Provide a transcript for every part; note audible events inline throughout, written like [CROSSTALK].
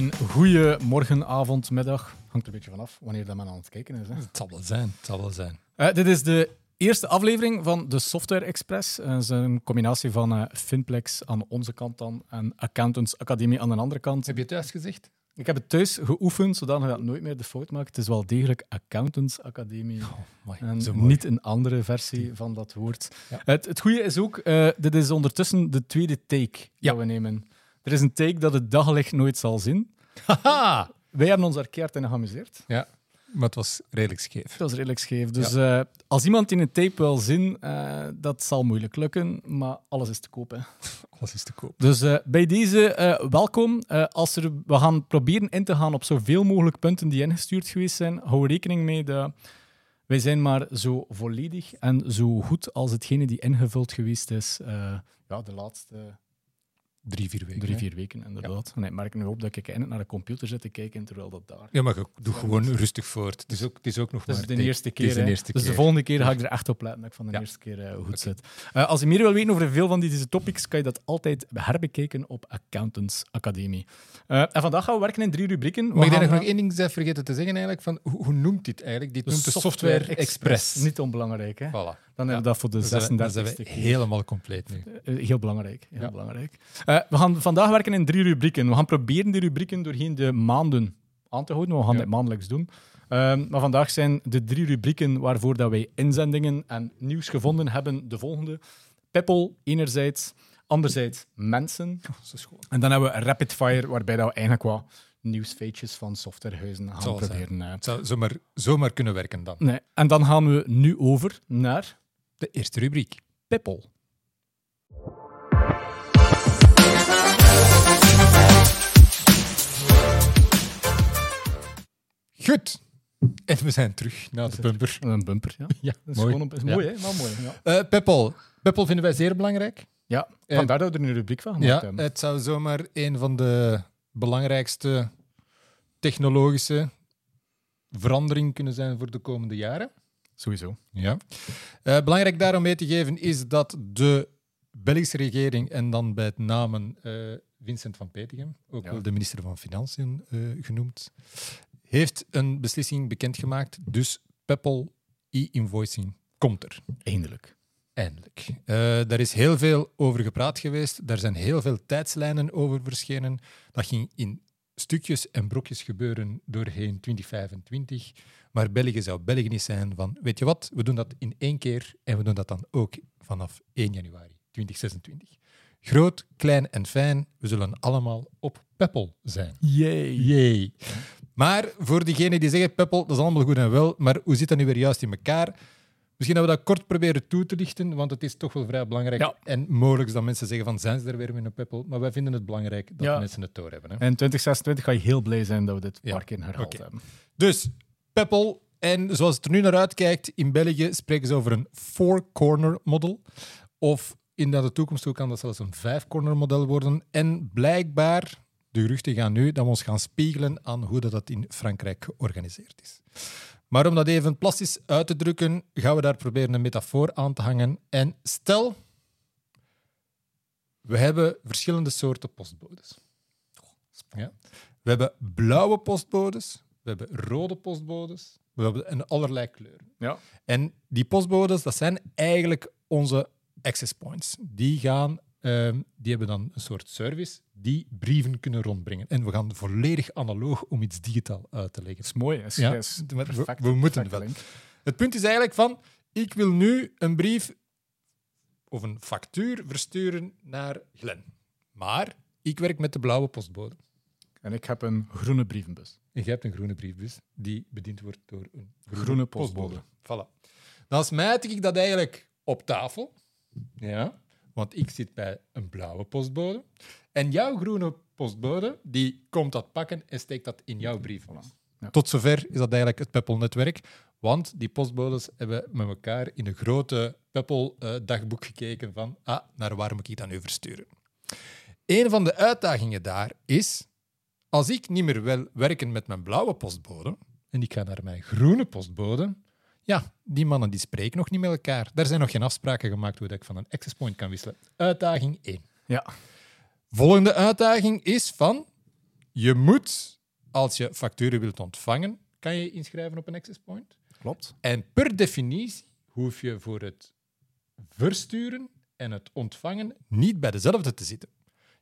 Een goede morgen, avond, middag. Hangt er een beetje vanaf wanneer dat men aan het kijken is. Hè. Het zal wel zijn. Het zal wel zijn. Eh, dit is de eerste aflevering van de Software Express. Eh, Het is een combinatie van eh, Finplex aan onze kant dan en Accountants Academie aan de andere kant. Heb je thuis gezegd? Ik heb het thuis geoefend, zodat je dat nooit meer de fout maakt. Het is wel degelijk Accountants Academie. Mooi. En Zo mooi. niet een andere versie van dat woord. Ja. Het, het goede is ook, dit is ondertussen de tweede take Ja. dat we nemen. Er is een take dat het daglicht nooit zal zien. Haha! [LAUGHS] Wij hebben ons er in geamuseerd. Ja, maar het was redelijk scheef. Dat is redelijk scheef. Dus eh, als iemand in een tape wil zien, eh, dat zal moeilijk lukken, maar alles is te koop. Hè. [LAUGHS] Alles is te koop. Dus eh, bij deze welkom. Als er, we gaan proberen in te gaan op zoveel mogelijk punten die ingestuurd geweest zijn. Hou rekening mee dat wij zijn maar zo volledig en zo goed als hetgene die ingevuld geweest is ja, de laatste Drie, vier weken. drie, vier weken, inderdaad. En ik merk nu op dat ik eindelijk naar de computer zit te kijken, terwijl dat daar... Ja, maar je- doe gewoon rustig voort. Het is ook, het is ook nog Dat is maar de eerste keer. Is de eerste dus keer. de volgende keer ga ik er echt op letten dat ik van de Ja. eerste keer eh, goed zit. Eh, als je meer wil weten over veel van deze topics, kan je dat altijd herbekijken op Accountants Academie. Eh, en vandaag gaan we werken in drie rubrieken. We Mag ik daar gaan nog één ding vergeten te zeggen eigenlijk? Van, hoe, hoe noemt dit eigenlijk? Dit noemt de Software, Express. Niet onbelangrijk, hè? Voilà. Dan hebben we dat voor de Dan zijn we- dan 36e zijn we keer. helemaal compleet nu. Eh, Heel belangrijk. Heel Ja. belangrijk. Eh, we gaan vandaag werken in drie rubrieken. We gaan proberen die rubrieken doorheen de maanden aan te houden. We gaan dit maandelijks doen. Ehm, maar vandaag zijn de drie rubrieken waarvoor dat wij inzendingen en nieuws gevonden hebben de volgende. Peppel, enerzijds. Anderzijds mensen. [LAUGHS] Gewoon. En dan hebben we Rapid Fire, waarbij dat we eigenlijk wat nieuwsfeitjes van softwarehuizen gaan zal proberen. eh. Zomaar, zomaar kunnen werken dan. Nee. En dan gaan we nu over naar De eerste rubriek. Peppel. Goed. En we zijn terug na de bumper. Een bumper, ja. [LAUGHS] Ja, Dat is mooi. gewoon een, is Ja. mooi, hè? Wel mooi, ja. Eh, Peppel. Peppel vinden wij zeer belangrijk. Ja, Eh, vandaar dat we er een rubriek van gemaakt Ja, hebben. het zou zomaar een van de belangrijkste technologische veranderingen kunnen zijn voor de komende jaren. Sowieso. Ja. Eh, belangrijk daarom mee te geven is dat de Belgische regering, en dan bij het namen eh, Vincent van Petegem, ook Ja. wel de minister van Financiën eh, genoemd, heeft een beslissing bekendgemaakt. Dus Peppel e-invoicing komt er. Eindelijk. Eindelijk. Daar is heel veel over gepraat geweest. Daar zijn heel veel tijdslijnen over verschenen. Dat ging in stukjes en brokjes gebeuren doorheen 2025. Maar België zou België niet zijn van, weet je wat, we doen dat in één keer en we doen dat dan ook vanaf 1 januari 2026. Groot, klein en fijn, we zullen allemaal op Peppel zijn. Yay. Yay. Maar voor diegenen die zeggen, Peppel, dat is allemaal goed en wel, maar hoe zit dat nu weer juist in elkaar? Misschien dat we dat kort proberen toe te lichten, want het is toch wel vrij belangrijk. Ja. En mogelijk dat mensen zeggen van, zijn ze er weer met een Peppel? Maar wij vinden het belangrijk dat Ja. mensen het doorhebben. Hè? En 2026 ga je heel blij zijn dat we dit een Ja. paar keer herhaald Oké. hebben. Dus, Peppel, en zoals het er nu naar uitkijkt, in België spreken ze over een four-corner model. Of in de toekomst toe kan dat zelfs een vijf-corner model worden. En blijkbaar, de geruchten gaan nu, dat we ons gaan spiegelen aan hoe dat, dat in Frankrijk georganiseerd is. Maar om dat even plastisch uit te drukken, gaan we daar proberen een metafoor aan te hangen. En stel, we hebben verschillende soorten postbodes. Ja. We hebben blauwe postbodes, we hebben rode postbodes, we hebben in allerlei kleuren. Ja. En die postbodes, dat zijn eigenlijk onze access points. Die, gaan, ehm, die hebben dan een soort service die brieven kunnen rondbrengen. En we gaan volledig analoog om iets digitaal uit te leggen. Dat is mooi. Is, Ja, we- perfect, we moeten wel. Het punt is eigenlijk van, ik wil nu een brief of een factuur versturen naar Glen. Maar ik werk met de blauwe postbode. En ik heb een groene brievenbus. En jij hebt een groene briefbus die bediend wordt door een groene, Groene postbode. Voilà. Dan smijt ik dat eigenlijk op tafel. Ja. Want ik zit bij een blauwe postbode. En jouw groene postbode die komt dat pakken en steekt dat in jouw brievenbus. Ja. Tot zover is dat eigenlijk het Peppel-netwerk. Want die postbodes hebben met elkaar in een grote Peppel-dagboek gekeken van ah, naar waar moet ik dat nu versturen? Een van de uitdagingen daar is als ik niet meer wil werken met mijn blauwe postbode en ik ga naar mijn groene postbode, ja, die mannen die spreken nog niet met elkaar. Daar zijn nog geen afspraken gemaakt hoe dat ik van een access point kan wisselen. Uitdaging 1. Ja. Volgende uitdaging is van je moet, als je facturen wilt ontvangen, kan je je inschrijven op een access point. Klopt. En per definitie hoef je voor het versturen en het ontvangen niet bij dezelfde te zitten.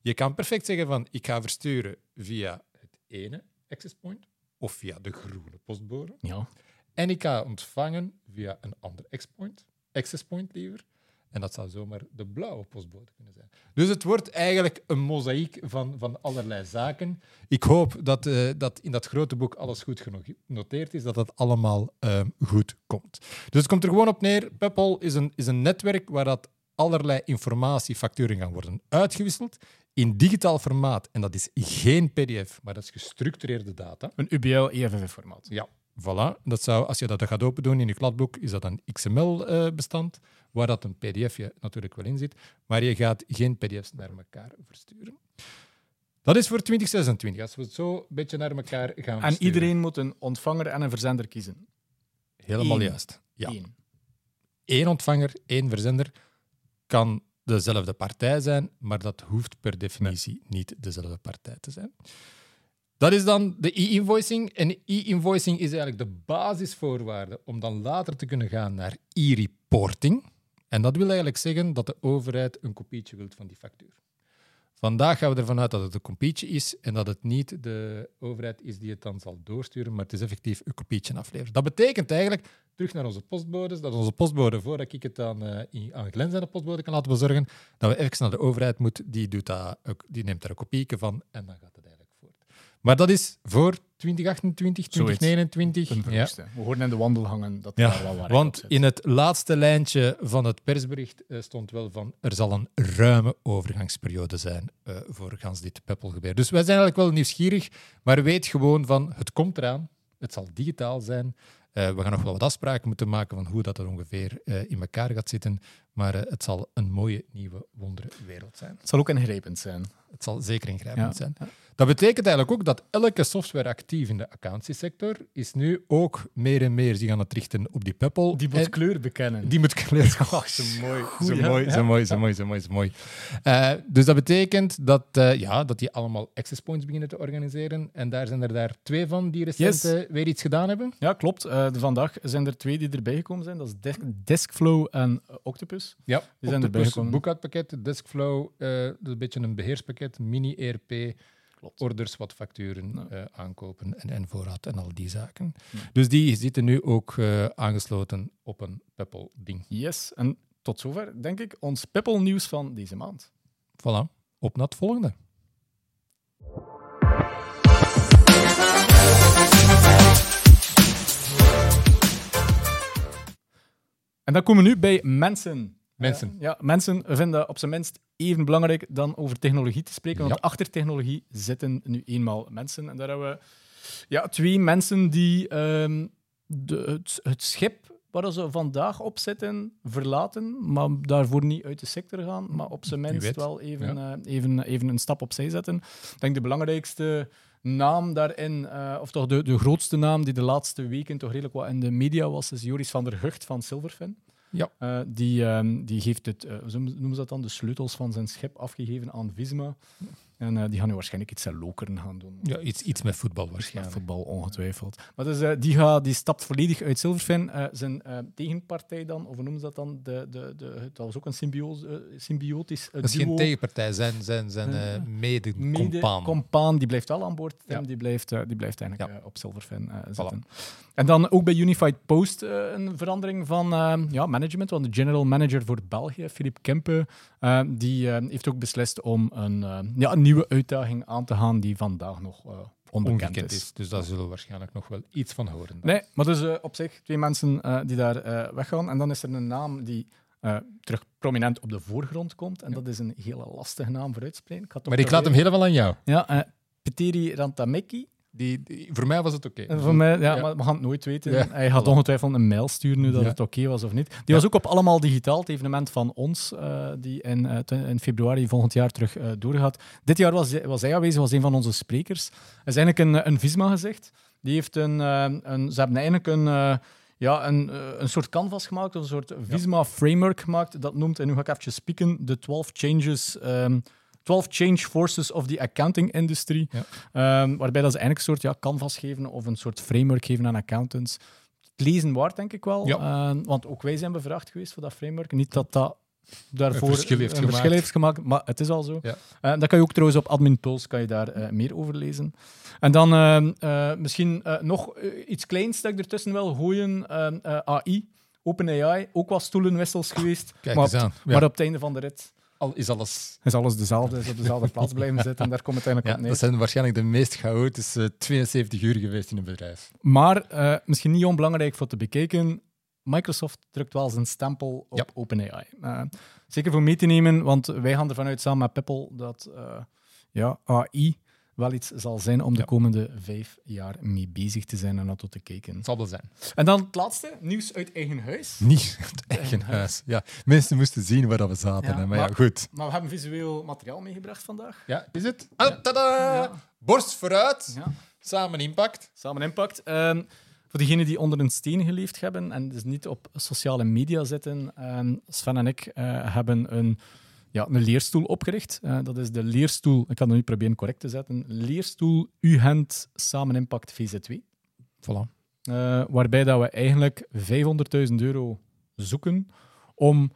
Je kan perfect zeggen van ik ga versturen via het ene access point of via de groene postbode. Ja. En ik ga ontvangen via een ander access point, access point liever. En dat zou zomaar de blauwe postbode kunnen zijn. Dus het wordt eigenlijk een mozaïek van, van allerlei zaken. Ik hoop dat, eh, dat in dat grote boek alles goed genoteerd is, dat dat allemaal eh, goed komt. Dus het komt er gewoon op neer. Peppol is een, is een netwerk waar dat allerlei informatie, facturen gaan worden uitgewisseld in digitaal formaat. En dat is geen PDF, maar dat is gestructureerde data. Een UBL-EFF-formaat. Ja, voilà. Dat zou, als je dat gaat open doen in je kladboek, is dat een XML-bestand, waar dat een PDFje natuurlijk wel in zit, maar je gaat geen PDF's naar elkaar versturen. Dat is voor 2026, als we het zo een beetje naar elkaar gaan En iedereen moet een ontvanger en een verzender kiezen. Helemaal Eén. juist. Ja. Eén. Eén ontvanger, één verzender kan dezelfde partij zijn, maar dat hoeft per definitie niet dezelfde partij te zijn. Dat is dan de e-invoicing. En e-invoicing is eigenlijk de basisvoorwaarde om dan later te kunnen gaan naar e-reporting. En dat wil eigenlijk zeggen dat de overheid een kopietje wilt van die factuur. Vandaag gaan we ervan uit dat het een kopietje is en dat het niet de overheid is die het dan zal doorsturen, maar het is effectief een kopietje afleveren. Dat betekent eigenlijk, terug naar onze postbodes, dat onze postbode, voordat ik het aan, eh, aan Glen zijn de postbode kan laten bezorgen, dat we even naar de overheid moeten, die, doet dat, ook- die neemt daar een kopieke van en dan gaat het eigenlijk voort. Maar dat is voor 2028, Zoiets. 2029. Een Ja. We hoorden in de wandel hangen dat Ja, daar wel waar Want in het laatste lijntje van het persbericht eh, stond wel van er zal een ruime overgangsperiode zijn eh, voor gans dit Peppelgebeer. Dus wij zijn eigenlijk wel nieuwsgierig, maar weet gewoon van het komt eraan. Het zal digitaal zijn. Eh, we gaan nog wel wat afspraken moeten maken van hoe dat er ongeveer eh, in elkaar gaat zitten. Maar eh, het zal een mooie nieuwe wondere wereld zijn. Het zal ook ingrijpend zijn. Het zal zeker ingrijpend Ja. zijn. Dat betekent eigenlijk ook dat elke software actief in de accountiesector is nu ook meer en meer zich aan het richten op die Peppel. Die moet En- kleur bekennen. die moet kleur. [LAUGHS] Oh, zo mooi. Zo ja. mooi, zo mooi, zo mooi, zo mooi, zo mooi. Eh, dus dat betekent dat, eh, ja, dat die allemaal access points beginnen te organiseren. En daar zijn er daar twee van die recent Yes. eh, weer iets gedaan hebben. Ja, klopt. Eh, vandaag zijn er twee die erbij gekomen zijn. Dat is Desk- Deskflow en Octopus. Ja, Die zijn erbij Octopus gekomen. boekhoudpakket, Deskflow, eh, dat is een beetje een beheerspakket, mini-ERP, Klopt. orders, wat facturen eh, aankopen en, en voorraad en al die zaken. Ja. Dus die zitten nu ook eh, aangesloten op een Peppel-ding. Yes. En tot zover, denk ik, ons Peppel-nieuws van deze maand. Voilà, op naar het volgende. En dan komen we nu bij mensen. Mensen. Eh, ja, mensen vinden op zijn minst even belangrijk dan over technologie te spreken. Want Ja. achter technologie zitten nu eenmaal mensen. En daar hebben we ja, twee mensen die ehm, de, het, het schip waar ze vandaag op zitten verlaten, maar daarvoor niet uit de sector gaan, maar op zijn minst wel even, eh, even, even een stap opzij zetten. Ik denk de belangrijkste naam daarin, eh, of toch de, de grootste naam die de laatste weken toch redelijk wat in de media was, is Joris van der Gucht van Silverfin. Ja. Eh, die, ehm, die heeft het, hoe noemen ze dat dan, de sleutels van zijn schip afgegeven aan Visma. En eh, die gaan nu waarschijnlijk iets aan lokeren gaan doen. Ja, iets, iets met voetbal waarschijnlijk. voetbal ongetwijfeld. Maar dus, eh, die, gaat, die stapt volledig uit Silverfin. Eh, zijn tegenpartij dan, of hoe noemen ze dat dan? De, de, de, dat was ook een symbiose, symbiotisch eh, Dat is geen tegenpartij, zijn, zijn, zijn Eh, eh mede Mede compaan. compaan, die blijft wel aan boord. Ja. die, blijft, die blijft eigenlijk Ja. op Silverfin zitten. En dan ook bij Unified Post een verandering van ja, management. Want de general manager voor België, Philippe Kempe, die heeft ook beslist om een, ja, een nieuwe uitdaging aan te gaan die vandaag nog eh, onbekend, is. is. Dus daar zullen we waarschijnlijk nog wel iets van horen. Nee, maar dus eh, op zich twee mensen eh, die daar weggaan. En dan is er een naam die terug prominent op de voorgrond komt. En dat is een hele lastige naam voor uitspreken. Ik Maar ik laat hem helemaal aan jou. Ja, Petteri Rantamekki. Die, die- voor mij was het oké. En voor mij, ja, Ja. maar we gaan het nooit weten. Ja, Hij gaat ongetwijfeld een mail sturen nu dat Ja. het oké was of niet. Die was ook op Allemaal Digitaal, het evenement van ons, eh, die in, eh, in februari volgend jaar terug eh, doorgaat. Dit jaar was, was hij aanwezig, was een van onze sprekers. Hij is eigenlijk een, een Visma gezegd. Die heeft een, eh, een, ze hebben eigenlijk een, eh, ja, een, eh, een soort canvas gemaakt, een soort Visma framework gemaakt. Dat noemt, en nu ga ik even spieken, de 12 changes, ehm, 12 Change Forces of the Accounting Industry. Ja. Ehm, waarbij dat ze eigenlijk een soort ja, canvas geven of een soort framework geven aan accountants. Het lezen waard, denk ik wel. Ja. Ehm, want ook wij zijn bevraagd geweest voor dat framework. Niet dat dat daarvoor Een verschil heeft een gemaakt. verschil heeft gemaakt, maar het is al zo. Ja. Eh, dat kan je ook trouwens op Admin Pulse kan je daar eh, meer over lezen. En dan ehm, eh, misschien nog iets kleins dat ik ertussen wil gooien. AI, OpenAI, ook wel stoelenwissels geweest. Kijk maar, eens aan. Ja. maar op het einde van de rit Al is alles. is alles dezelfde, is op dezelfde plaats blijven zitten. En daar komt het Ja, op neer. dat zijn waarschijnlijk de meest chaotische 72 uur geweest in een bedrijf. Maar eh, misschien niet onbelangrijk voor te bekijken. Microsoft drukt wel zijn stempel op Ja. OpenAI. Eh, zeker voor mee te nemen, want wij gaan ervan uit samen met Pipple dat eh, ja, AI wel iets zal zijn om de Ja. komende vijf jaar mee bezig te zijn en naartoe te kijken. Het zal wel zijn. En dan het laatste, nieuws uit eigen huis. Niet het eigen huis. Ja, mensen moesten zien waar we zaten. Ja, hè. Maar ja, goed. Maar we hebben visueel materiaal meegebracht vandaag. Ja, is het? Ah, tada! Ja. Borst vooruit. Ja. Samen impact. Samen Impact. Ehm, voor diegenen die onder een steen geleefd hebben en dus niet op sociale media zitten, ehm, Sven en ik eh, hebben een, ja, een leerstoel opgericht. Eh, dat is de leerstoel, ik kan het nu proberen correct te zetten, leerstoel UHent Samen Impact VZ2. Voilà. Eh, waarbij dat we eigenlijk 500.000 euro zoeken om,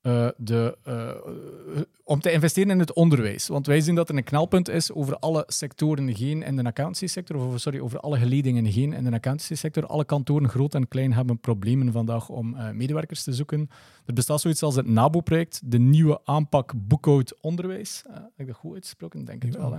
eh, de, eh, om te investeren in het onderwijs. Want wij zien dat er een knelpunt is over alle sectoren heen in de accountancy-sector, of sorry, over alle geledingen heen in de accountancy-sector. Alle kantoren, groot en klein, hebben problemen vandaag om eh, medewerkers te zoeken. Er bestaat zoiets als het NABO-project, de nieuwe aanpak boekhoud onderwijs. Heb ik dat goed uitgesproken? Denk ik wel.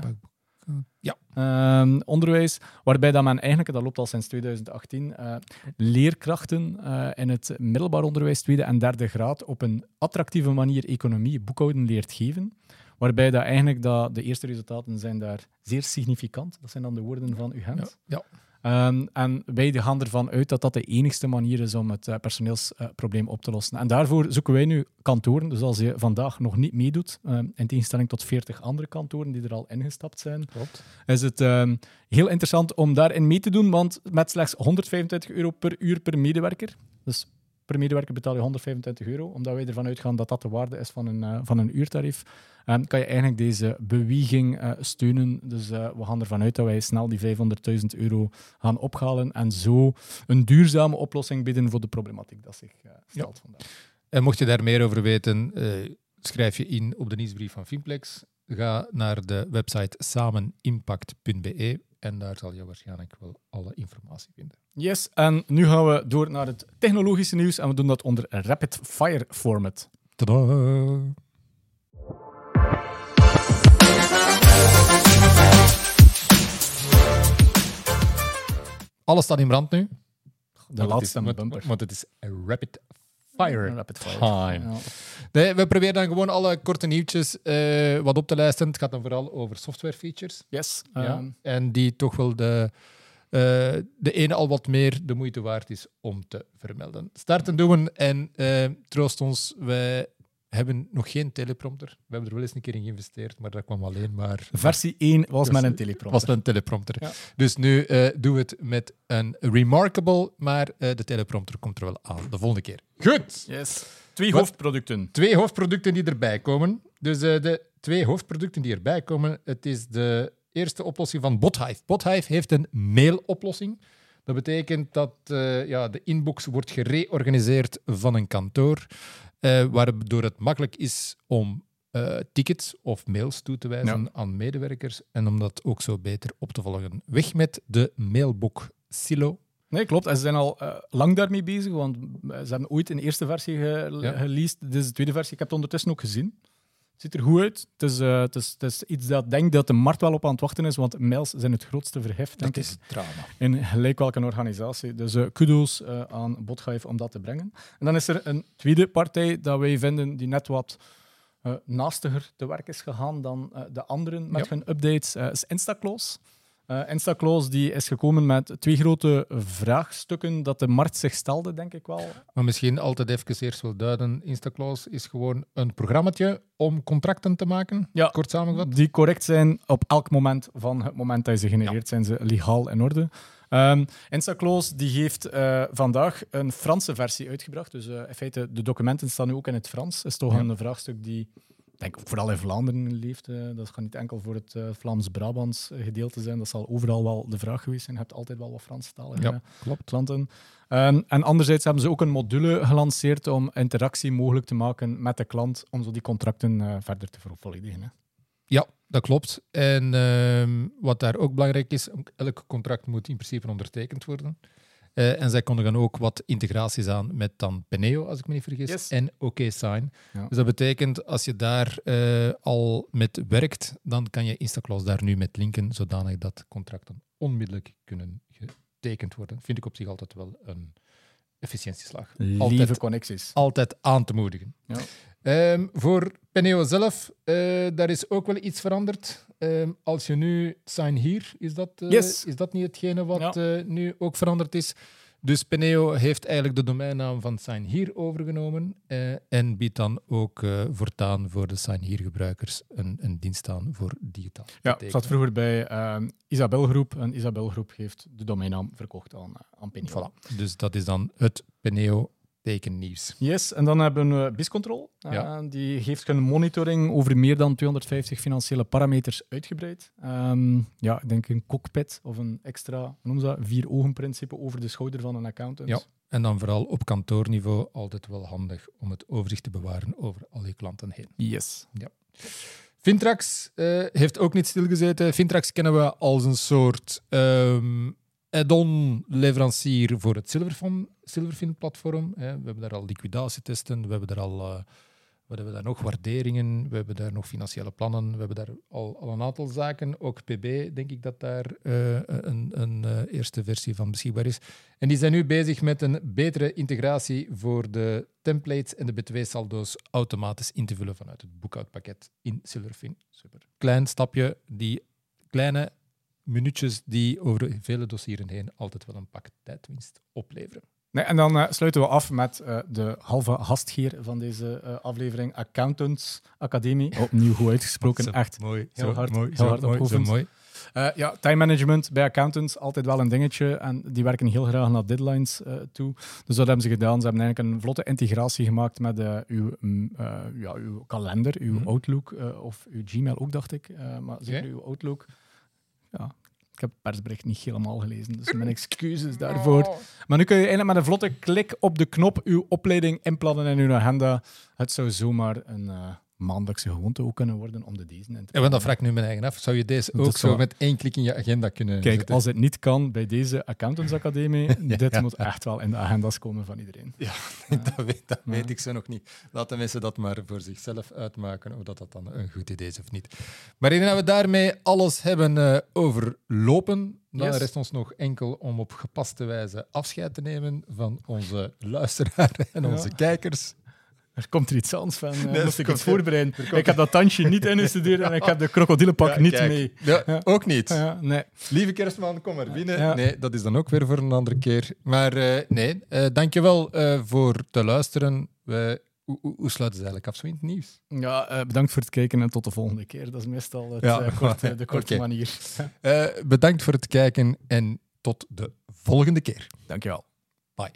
Ja. Ehm, onderwijs, waarbij dat men eigenlijk, dat loopt al sinds 2018, eh, leerkrachten eh, in het middelbaar onderwijs, tweede en derde graad, op een attractieve manier economie, boekhouden leert geven. Waarbij dat eigenlijk dat de eerste resultaten zijn daar zeer significant. Dat zijn dan de woorden van uw hand. Ja. Ehm, en wij gaan ervan uit dat dat de enigste manier is om het eh, personeelsprobleem op te lossen. En daarvoor zoeken wij nu kantoren. Dus als je vandaag nog niet meedoet, ehm, in tegenstelling tot 40 andere kantoren die er al ingestapt zijn, Klopt. is het ehm, heel interessant om daarin mee te doen. Want met slechts 125 euro per uur per medewerker, dus per medewerker betaal je 125 euro, omdat wij ervan uitgaan dat dat de waarde is van een, eh, van een uurtarief, en kan je eigenlijk deze beweging eh, steunen. Dus eh, we gaan ervan uit dat wij snel die 500.000 euro gaan ophalen en zo een duurzame oplossing bieden voor de problematiek dat zich stelt vandaag. En mocht je daar meer over weten, schrijf je in op de nieuwsbrief van Finplex. Ga naar de website samenimpact.be en daar zal je waarschijnlijk wel alle informatie vinden. Yes, en nu gaan we door naar het technologische nieuws en we doen dat onder rapid fire format. Tadaa! Alles staat in brand nu. De laatste is, want- bumper. Want het is rapid fire. Rapid fire. time. Ja. Nee, we proberen dan gewoon alle korte nieuwtjes eh, wat op te lijsten. Het gaat dan vooral over software features. Yes. Ja. ehm, En die toch wel de, eh, de ene al wat meer de moeite waard is om te vermelden. Starten doen en eh, troost ons, wij hebben nog geen teleprompter. We hebben er wel eens een keer in geïnvesteerd, maar dat kwam alleen maar... versie 1 was met een teleprompter. was met een teleprompter. Ja. Dus nu eh, doen we het met een Remarkable, maar eh, de teleprompter komt er wel aan de volgende keer. Goed! Yes. Twee Wat? hoofdproducten. Twee hoofdproducten die erbij komen. Dus eh, de twee hoofdproducten die erbij komen, het is de eerste oplossing van Bothive. Bothive heeft een mailoplossing. Dat betekent dat eh, ja, de inbox wordt gereorganiseerd van een kantoor, eh, waardoor het makkelijk is om eh, tickets of mails toe te wijzen Ja. aan medewerkers en om dat ook zo beter op te volgen. Weg met de mailbook silo. Nee, klopt. En ze zijn al eh, lang daarmee bezig, want ze hebben ooit een eerste versie ge Ja. released. Dit is de tweede versie. Ik heb het ondertussen ook gezien. Het ziet er goed uit. Het is, eh, het is, het is iets dat denk dat de markt wel op aan het wachten is, want mails zijn het grootste verhef, Dat is drama. in gelijk welke organisatie. Dus eh, kudos eh, aan Botgive om dat te brengen. En dan is er een tweede partij dat wij vinden die net wat naastiger te werk is gegaan dan de anderen met Ja. hun updates, is Instaclose. Instaclose die is gekomen met twee grote vraagstukken dat de markt zich stelde, denk ik wel. Maar misschien altijd even eerst wil duiden. Instaclose is gewoon een programmaatje om contracten te maken. Ja. Kort samengevat. Die correct zijn op elk moment van het moment dat je ze genereert, zijn ze legaal in orde. Instaclose die heeft eh, vandaag een Franse versie uitgebracht. Dus eh, in feite, de documenten staan nu ook in het Frans. is toch Ja. een vraagstuk die denk vooral in Vlaanderen leeft. dat gaat niet enkel voor het eh, Vlaams-Brabants gedeelte zijn. Dat zal overal wel de vraag geweest zijn. Je hebt altijd wel wat Franstalige Ja, klopt. klanten. En, en anderzijds hebben ze ook een module gelanceerd om interactie mogelijk te maken met de klant, om zo die contracten eh, verder te vervolledigen. Hè. Ja, dat klopt. En ehm, wat daar ook belangrijk is, elk contract moet in principe ondertekend worden. Eh, en zij kondigen ook wat integraties aan met dan Peneo, als ik me niet vergis, Yes. en OKSign. Ja. Dus dat betekent, als je daar eh, al met werkt, dan kan je Instaclaus daar nu met linken, zodanig dat contracten onmiddellijk kunnen getekend worden. Vind ik op zich altijd wel een efficiëntieslag. Lieve Altijd connecties. altijd aan te moedigen. Ja. Ehm, voor Peneo zelf, eh, daar is ook wel iets veranderd. Ehm, als je nu sign hier, is dat, eh, Yes. is dat niet hetgene wat Ja. eh, nu ook veranderd is? Dus Peneo heeft eigenlijk de domeinnaam van Sign Here overgenomen eh, en biedt dan ook eh, voortaan voor de Sign Here gebruikers een, een dienst aan voor digitaal. Ja, het zat vroeger bij Isabel Groep. En Isabel Groep heeft de domeinnaam verkocht aan, uh, aan Penio. Voilà. Dus dat is dan het Peneo tekennieuws. Yes, en dan hebben we BIScontrol. Uh, Ja. Die geeft hun monitoring over meer dan 250 financiële parameters uitgebreid. Ehm, ja, ik denk een cockpit of een extra, hoe noemen ze dat, vier-ogen-principe over de schouder van een accountant. Ja. En dan vooral op kantoorniveau altijd wel handig om het overzicht te bewaren over al je klanten heen. Yes. Fintrax eh, heeft ook niet stilgezeten. Fintrax kennen we als een soort ehm add-on leverancier voor het Silverfin, Silverfin-platform. We hebben daar al liquidatietesten, we hebben daar al eh, wat hebben we daar nog waarderingen, we hebben daar nog financiële plannen, we hebben daar al, al een aantal zaken. Ook PB, denk ik dat daar eh, een, een eh, eerste versie van beschikbaar is. En die zijn nu bezig met een betere integratie voor de templates en de B2-saldo's automatisch in te vullen vanuit het boekhoudpakket in Silverfin. Super. Klein stapje, die kleine minuutjes die over vele dossieren heen altijd wel een pak tijdwinst opleveren. Nee, en dan eh, sluiten we af met eh, de halve gastgeer van deze eh, aflevering, Accountants Academie. Opnieuw goed uitgesproken, Zo echt. mooi, heel zo hard- mooi, heel zo hard mooi, zo mooi. Eh, ja, time management bij accountants, altijd wel een dingetje. En die werken heel graag naar deadlines eh, toe. Dus wat hebben ze gedaan? Ze hebben eigenlijk een vlotte integratie gemaakt met uw, mm, eh, ja, uw kalender, uw Mhm. Outlook of uw Gmail ook, dacht ik. Eh, maar zeker uw Outlook. Ja, ik heb het persbericht niet helemaal gelezen, dus mijn [LAUGHS] excuses daarvoor. Maar nu kun je eigenlijk met een vlotte klik op de knop uw opleiding inplannen in uw agenda. Het zou zomaar een eh, maandelijkse gewoonte ook kunnen worden om de deze in te Ja, want dan vraag ik nu mijn eigen af. Zou je deze ook zo met één klik in je agenda kunnen Kijk, zetten? als het niet kan bij deze Accountants Academie, [LAUGHS] Ja, dit ja. moet echt wel in de agenda's komen van iedereen. [LAUGHS] dat weet, dat Ja. weet ik zo nog niet. Laten mensen dat maar voor zichzelf uitmaken, of dat dat dan een goed idee is of niet. Maar indien we daarmee alles hebben eh, overlopen, dan Yes. rest ons nog enkel om op gepaste wijze afscheid te nemen van onze luisteraar [LAUGHS] en Ja. onze kijkers. Er komt er iets anders van. Uh, Nee, moest ik iets voorbereiden. komt- Ik heb dat tandje niet ingestudeerd en ik heb de krokodillenpak Ja, niet kijk. mee. Ja, Ja. Ook niet. Ja, nee. Lieve kerstman, kom maar binnen. Ja. Nee, dat is dan ook weer voor een andere keer. Maar eh, nee, eh dankjewel eh voor te luisteren. We, hoe, hoe, hoe sluiten ze eigenlijk af zo in het nieuws? Ja, eh, bedankt voor het kijken en tot de volgende keer. Dat is meestal het, Ja, korte, de [LAUGHS] korte manier. [LAUGHS] Eh, bedankt voor het kijken en tot de volgende keer. Dankjewel. Bye.